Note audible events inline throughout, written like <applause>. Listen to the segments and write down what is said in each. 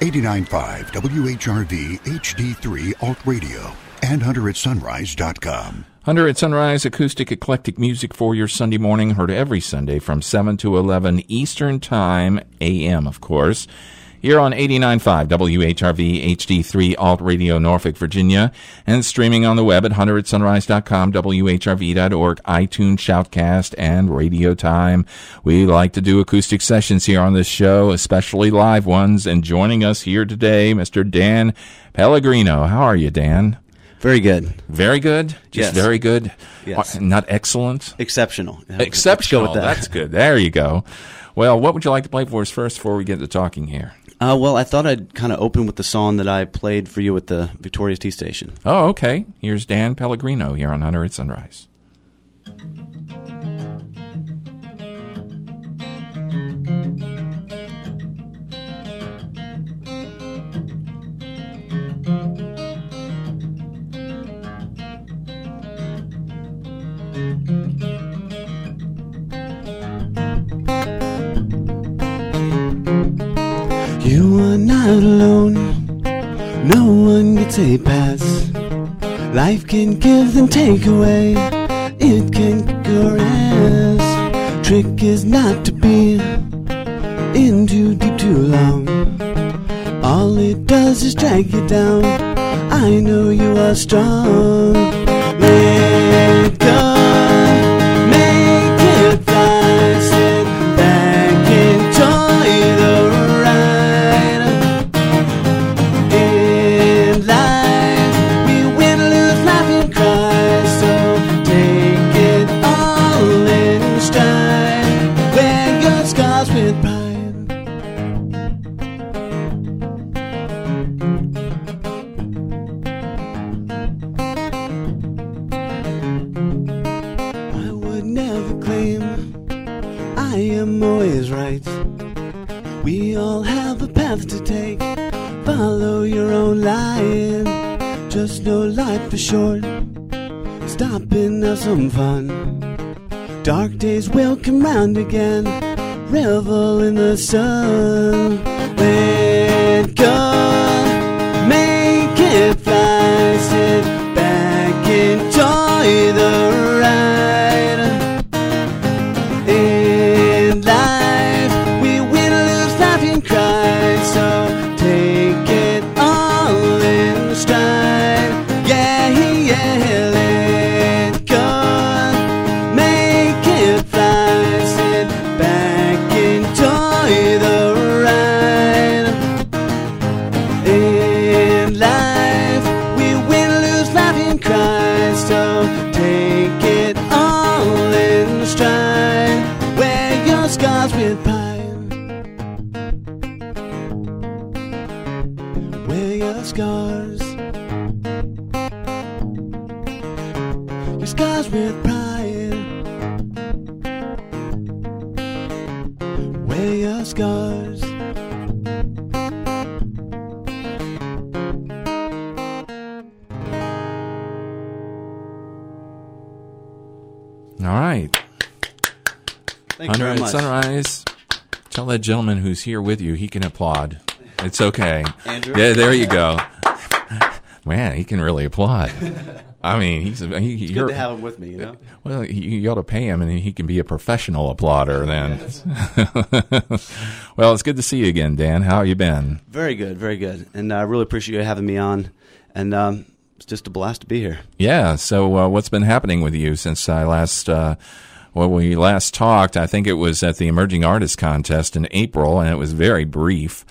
89.5 WHRV HD3 Alt Radio and HunterAtSunrise.com. Hunter at Sunrise, acoustic eclectic music for your Sunday morning, heard every Sunday from 7 to 11 Eastern Time, AM, of course. Here on 89.5 WHRV HD3 Alt Radio Norfolk, Virginia, and streaming on the web at hunteratsunrise.com, WHRV.org, iTunes, Shoutcast, and Radio Time. We like to do acoustic sessions here on this show, especially live ones. And joining us here today, Mr. Dan Pellegrino. How are you, Dan? Very good. Very good? Just Yes. very good? Yes. Not excellent? Exceptional. Exceptional. Go with that. That's good. There you go. Well, what would you like to play for us first before we get to talking here? Uh, well, I thought I'd kind of open with the song that I played for you at the Victoria's Tea Station. Oh, okay. Here's Dan Pellegrino here on Hunter at Sunrise. Not alone. No one gets a pass. Life can give and take away. It can caress. Trick is not to be in too deep too long. All it does is drag you down. I know you are strong. Again. Revel in the sun. Scars. Your scars with pride. Wear your scars. All right. Thank you Hunter very much. Sunrise. Tell that gentleman who's here with you he can applaud. It's okay. Andrew? Yeah, there you go. Man, he can really applaud. I mean, he's he, It's good to have him with me, you know? well. You, you ought to pay him, and he can be a professional applauder. Then, <laughs> well, it's good to see you again, Dan. How you been? Very good, very good. And I really appreciate you having me on. And um, it's just a blast to be here. Yeah. So, uh, what's been happening with you since I last? Uh, well, we last talked. I think it was at the Emerging Artist Contest in April, and it was very brief.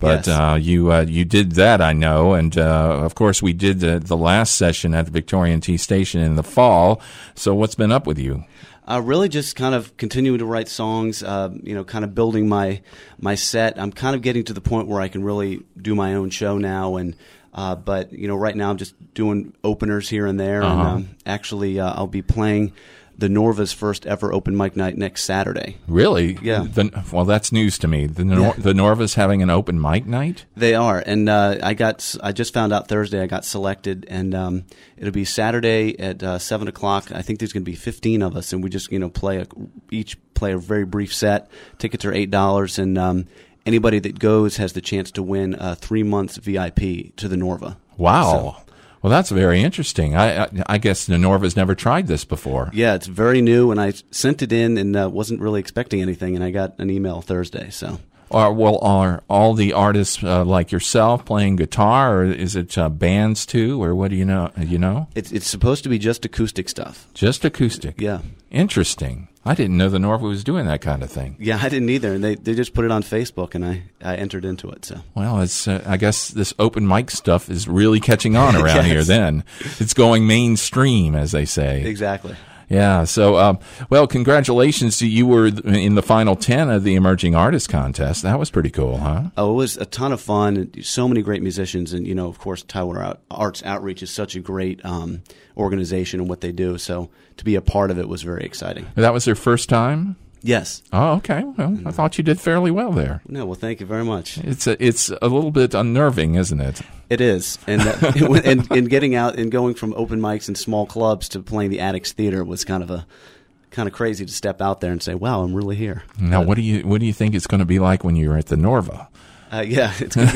But Yes. uh, you uh, you did that, I know, and uh, of course we did the, the last session at the Victorian Tea Station in the fall. So, what's been up with you? Uh, really, just kind of continuing to write songs. Uh, you know, kind of building my my set. I'm kind of getting to the point where I can really do my own show now. And uh, but you know, right now I'm just doing openers here and there. And Uh-huh. um, actually, uh, I'll be playing the Norva's first ever open mic night next Saturday. Really? Yeah. The, well, that's news to me. The Nor- Yeah. the Norva's having an open mic night. They are, and uh, I got. I just found out Thursday I got selected, and um, it'll be Saturday at uh, seven o'clock. I think there's going to be fifteen of us, and we just you know play a, each play a very brief set. Tickets are eight dollars, and um, anybody that goes has the chance to win uh, three months VIP to the Norva. Wow. Well, that's very interesting. I, I, I guess Norva's never tried this before. Yeah, it's very new, and I sent it in and uh, wasn't really expecting anything, and I got an email Thursday. So Are, well, are all the artists uh, like yourself playing guitar, or is it uh, bands too, or what do you know? You know, it's it's supposed to be just acoustic stuff. just acoustic. Yeah. Interesting. I didn't know the Norva was doing that kind of thing. Yeah, I didn't either, and they, they just put it on Facebook, and I, I entered into it. So Well, it's uh, I guess this open mic stuff is really catching on <laughs> around Yes. here. Then it's going mainstream, as they say. exactly. Yeah. So, um, well, congratulations. You were in the final 10 of the Emerging Artist Contest. That was pretty cool, huh? Oh, it was a ton of fun. So many great musicians, and you know, of course, Tidewater Arts Outreach is such a great um, organization and what they do. So to be a part of it was very exciting. That was your first time? Yes. Oh, okay. Well, I thought you did fairly well there. No. Well, thank you very much. It's a, it's a little bit unnerving, isn't it? It is, and uh, <laughs> <laughs> and, and getting out and going from open mics and small clubs to playing the Attucks Theater was kind of a kind of crazy to step out there and say, "Wow, I'm really here." Now, what do you what do you think it's going to be like when you're at the Norva? <laughs> Uh, yeah, it's going to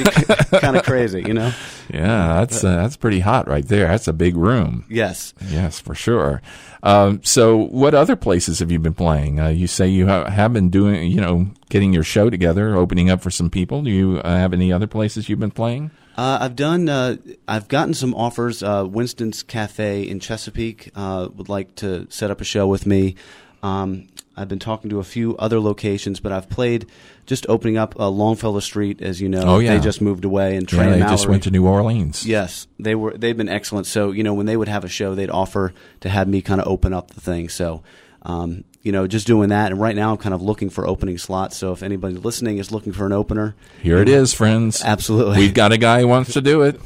be <laughs> <laughs> kind of crazy, you know. Yeah, that's uh, that's pretty hot right there. That's a big room. Yes. Yes, for sure. Um, so, what other places have you been playing? Uh, you say you ha- have been doing, you know, getting your show together, opening up for some people. Do you uh, have any other places you've been playing? Uh, I've done. Uh, I've gotten some offers. Uh, Winston's Cafe in Chesapeake uh, would like to set up a show with me. Um, I've been talking to a few other locations, but I've played just opening up uh, Longfellow Street, as you know. Oh, yeah. They just moved away, and Trey Yeah, they Mallory. just went to New Orleans. Yes, they were. They've been excellent. So you know, when they would have a show, they'd offer to have me kind of open up the thing. So, um, you know, just doing that. And right now, I'm kind of looking for opening slots. So if anybody listening is looking for an opener, Here it is, friends. absolutely. We've got a guy who wants to do it.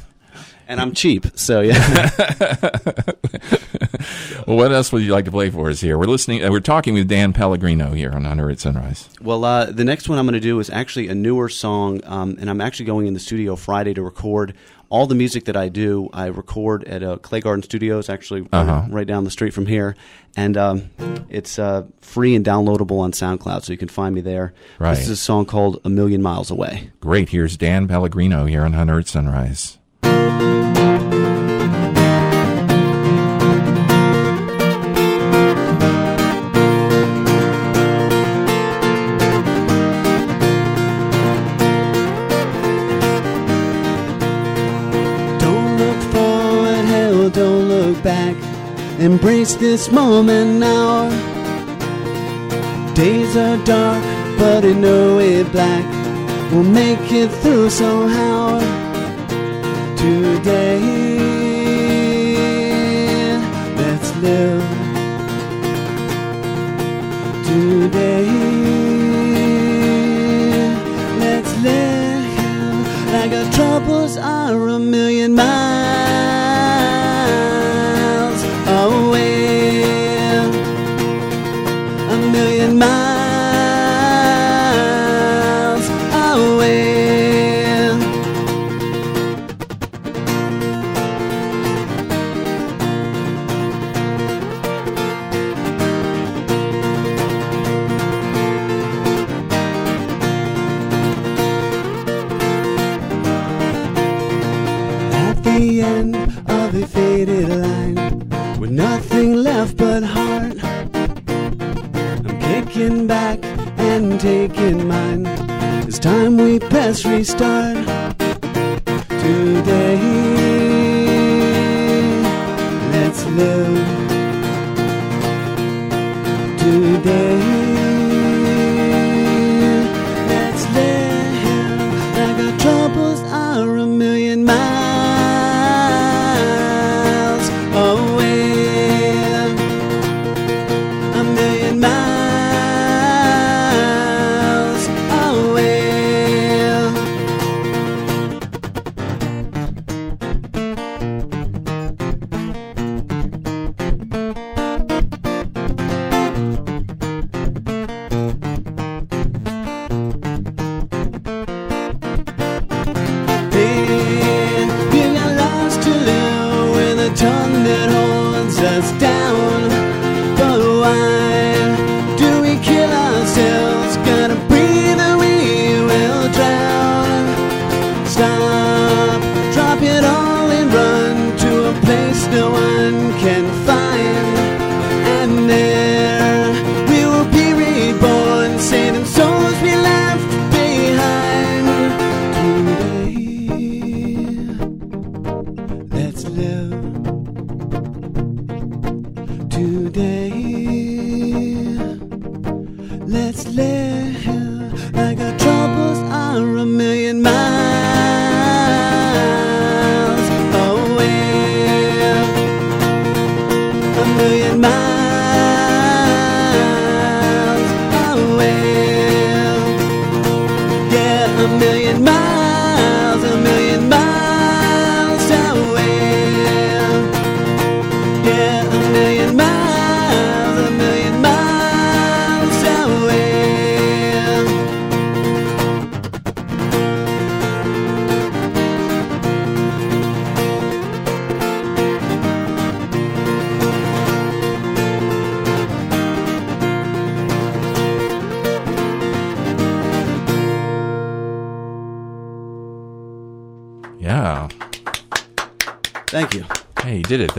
and I'm cheap, so yeah. <laughs> <laughs> Well, what else would you like to play for us here? We're listening. Uh, we're talking with Dan Pellegrino here on Hunter at Sunrise. well, uh, the next one I'm going to do is actually a newer song, um, and I'm actually going in the studio Friday to record. All the music that I do, I record at uh, Clay Garden Studios, actually right- Uh-huh. right down the street from here, and um, it's uh, free and downloadable on SoundCloud, so you can find me there. Right. This is a song called "A Million Miles Away." Great. Here's Dan Pellegrino here on Hunter at Sunrise. Embrace this moment now. Days are dark, but in no way black. We'll make it through somehow. Today, let's live. Today, let's live like our troubles are a million miles and taking mine. It's time we press restart today.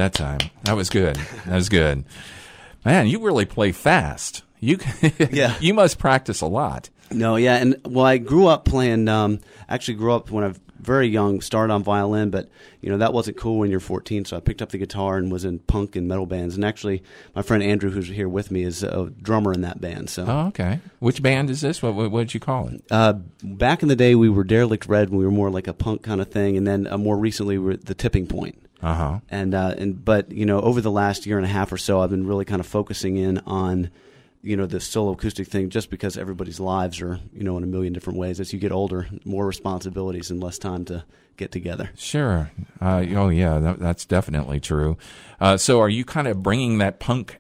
That time. That was good. That was good. Man, you really play fast. You <laughs> Yeah. you must practice a lot. No, yeah, and well, I grew up playing. Um, actually, grew up when I was very young. Started on violin, but you know that wasn't cool when you're 14. So I picked up the guitar and was in punk and metal bands. And actually, my friend Andrew, who's here with me, is a drummer in that band. So Oh, okay. Which band is this? What what did you call it? uh, back in the day, we were Derelict Red. We were more like a punk kind of thing, and then uh, more recently, we were the Tipping Point. Uh huh. and uh, and but you know over the last year and a half or so, I've been really kind of focusing in on you know the solo acoustic thing, just because everybody's lives are you know in a million different ways. As you get older, more responsibilities and less time to get together. Sure. Uh, oh, yeah, that, that's definitely true. Uh, so, are you kind of bringing that punk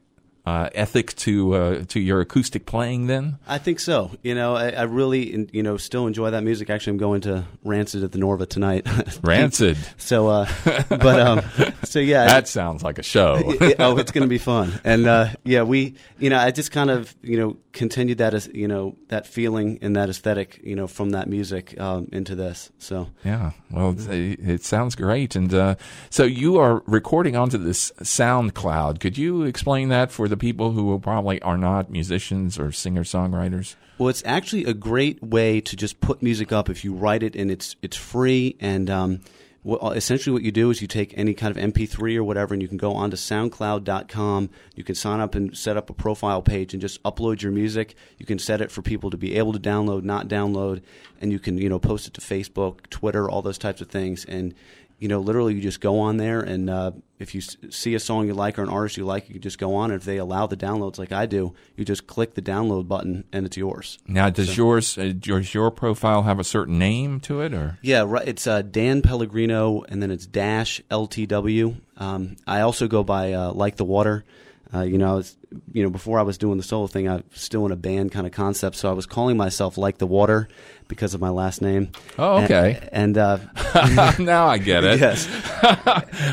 uh, ethic to uh, to your acoustic playing then? I think so. You know, I, I really you know still enjoy that music. Actually, I'm going to Rancid at the Norva tonight. <laughs> Rancid. so, uh, but um, so yeah, <laughs> That sounds like a show. <laughs> oh, it's going to be fun. And uh, yeah, we, you know, I just kind of, you know, continued that as, you know, that feeling and that aesthetic, you know, from that music um, into this. So Yeah, well, it, it sounds great. And uh, so you are recording onto this SoundCloud. Could you explain that for the people who probably are not musicians or singer songwriters? Well, it's actually a great way to just put music up if you write it and it's it's free. And um, what, essentially, what you do is you take any kind of MP3 or whatever, and you can go onto SoundCloud.com. You can sign up and set up a profile page and just upload your music. You can set it for people to be able to download, not download, and you can you know post it to Facebook, Twitter, all those types of things. And you know, literally, you just go on there, and uh, if you s- see a song you like or an artist you like, you can just go on. And if they allow the downloads, like I do, you just click the download button, and it's yours. Now, does yours uh, does your profile have a certain name to it, or Yeah, right. It's uh, Dan Pellegrino, and then it's dash LTW. Um, I also go by uh, like the water. Uh, you know, I was, you know, before I was doing the solo thing, I was still in a band kind of concept, so I was calling myself like the water because of my last name. Oh, okay. And, and uh, <laughs> now I get it. yes, <laughs>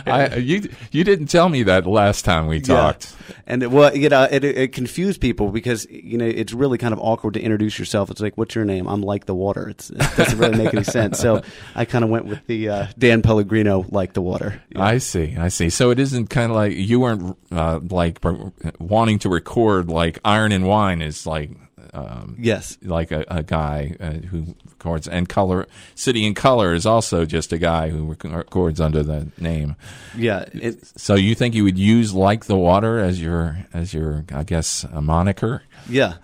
I, you you didn't tell me that last time we talked. Yeah. And it, well, you know, it, it confused people because you know it's really kind of awkward to introduce yourself. It's like, "What's your name?" I'm like the water. It's, it doesn't really make any <laughs> sense. So I kind of went with the uh, Dan Pellegrino, like the water. I see. I see. So it isn't kind of like you weren't uh, like wanting to record like Iron and Wine is like um, Yes. like a, a guy uh, who records and color City and Colour is also just a guy who rec- records under the name Yeah. It, so you think you would use like the water as your as your i guess a moniker Yeah,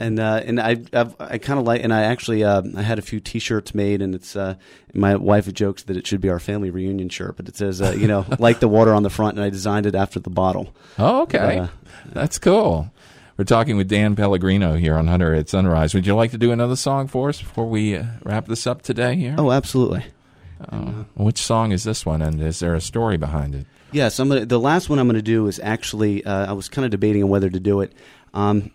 and uh, and I I've, I kind of like, and I actually uh, I had a few T-shirts made, and it's uh, my wife jokes that it should be our family reunion shirt, but it says uh, you know <laughs> like the water on the front, and I designed it after the bottle. oh okay Uh, that's cool we're talking with dan pellegrino here on hunter at sunrise would you like to do another song for us before we uh, wrap this up today here Oh, absolutely. Oh. which song is this one and is there a story behind it Yes, I'm gonna, the last one I'm going to do is actually uh, I was kind of debating on whether to do it. Um,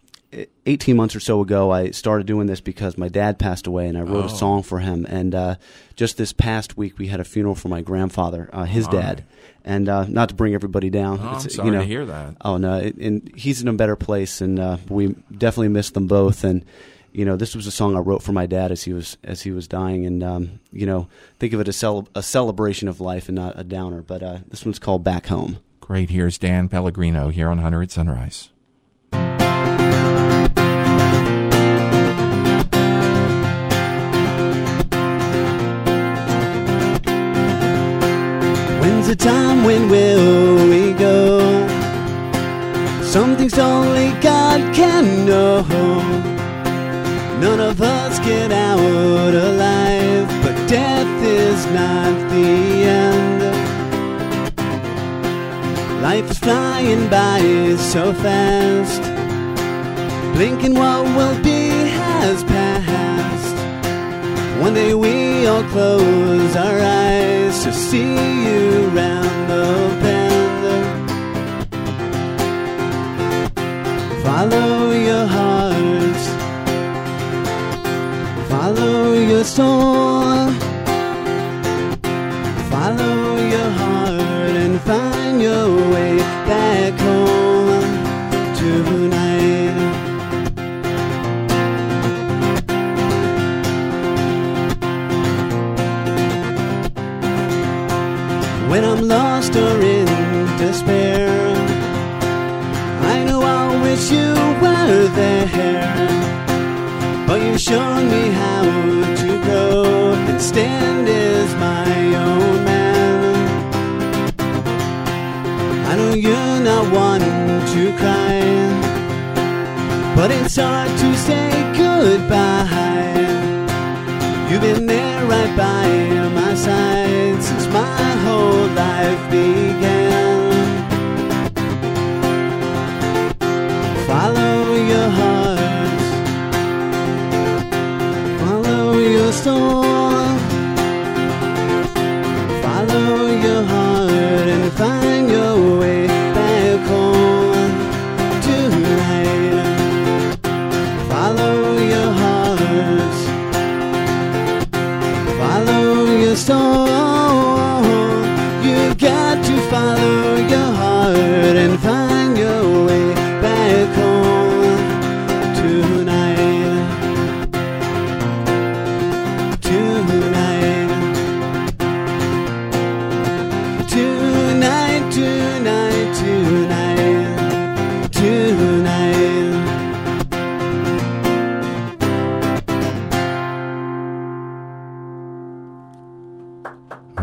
18 months or so ago, I started doing this because my dad passed away, and I wrote Oh. a song for him. And uh, just this past week, we had a funeral for my grandfather, uh, his dad. And uh, not to bring everybody down, oh, i'm sorry you know, to hear that Oh no, it, and he's in a better place, and uh, we definitely miss them both. And you know, this was a song I wrote for my dad as he was as he was dying, and um, you know, think of it as cel- a celebration of life and not a downer. But uh, this one's called "Back Home." Great. Here's Dan Pellegrino here on Hunter at Sunrise. Time? When will we go? Some things only God can know. None of us get out alive, but death is not the end. Life is flying by so fast. Blinking what will be One day we all close our eyes to see you round the bend. Follow your heart, follow your soul, shown me how to grow and stand as my own man. I know you're not one to cry, but it's hard to say goodbye. You've been there right by my side since my whole life began.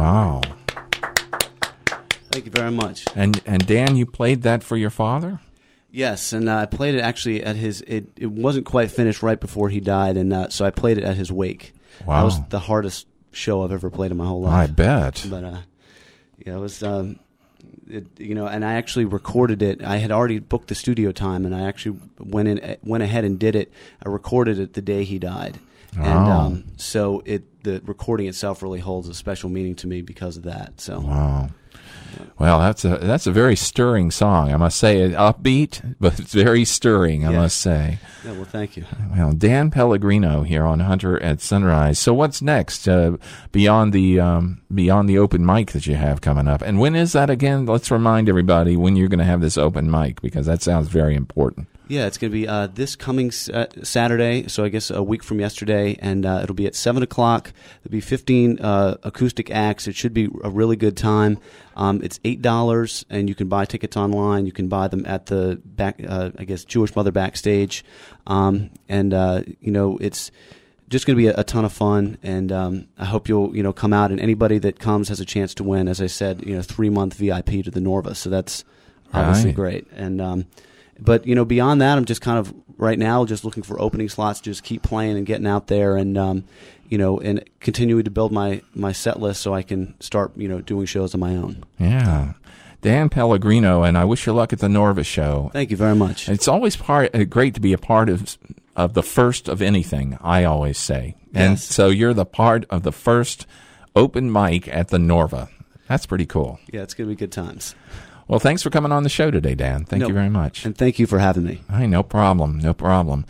Wow. Thank you very much. And and Dan, you played that for your father? Yes, and uh, I played it actually at his. It, it wasn't quite finished right before he died, and uh, so I played it at his wake. Wow. That was the hardest show I've ever played in my whole life. I bet. But uh, yeah, it was. Um, it, you know, and I actually recorded it. I had already booked the studio time, and I actually went in, went ahead and did it. I recorded it the day he died, and um, so it the recording itself really holds a special meaning to me because of that. So Wow. Well, that's a that's a very stirring song. I must say, upbeat, but it's very stirring. I must say. yeah, well, thank you. Well, Dan Pellegrino here on Hunter at Sunrise. So, what's next uh, beyond the um, beyond the open mic that you have coming up? And when is that again? Let's remind everybody when you're going to have this open mic because that sounds very important. Yeah, it's going to be uh, this coming s- uh, Saturday, so I guess a week from yesterday, and uh, it'll be at 7 o'clock. There'll be 15 uh, acoustic acts. It should be a really good time. Um, it's $8, and you can buy tickets online. You can buy them at the back, uh, I guess, Jewish Mother backstage. Um, and, uh, you know, it's just going to be a, a ton of fun, and um, I hope you'll you know come out. And anybody that comes has a chance to win. As I said, you know, three month VIP to the Norva, so that's obviously Right. great. And um, but you know, beyond that, I'm just kind of right now just looking for opening slots. Just keep playing and getting out there, and um, you know, and continuing to build my my set list so I can start you know doing shows on my own. Yeah, Dan Pellegrino, and I wish you luck at the Norva show. Thank you very much. It's always part uh, great to be a part of of the first of anything. I always say, and Yes. so you're the part of the first open mic at the Norva. That's pretty cool. Yeah, it's going to be good times. Well, thanks for coming on the show today, Dan. Thank No- you very much. And thank you for having me. Hey, no problem, no problem.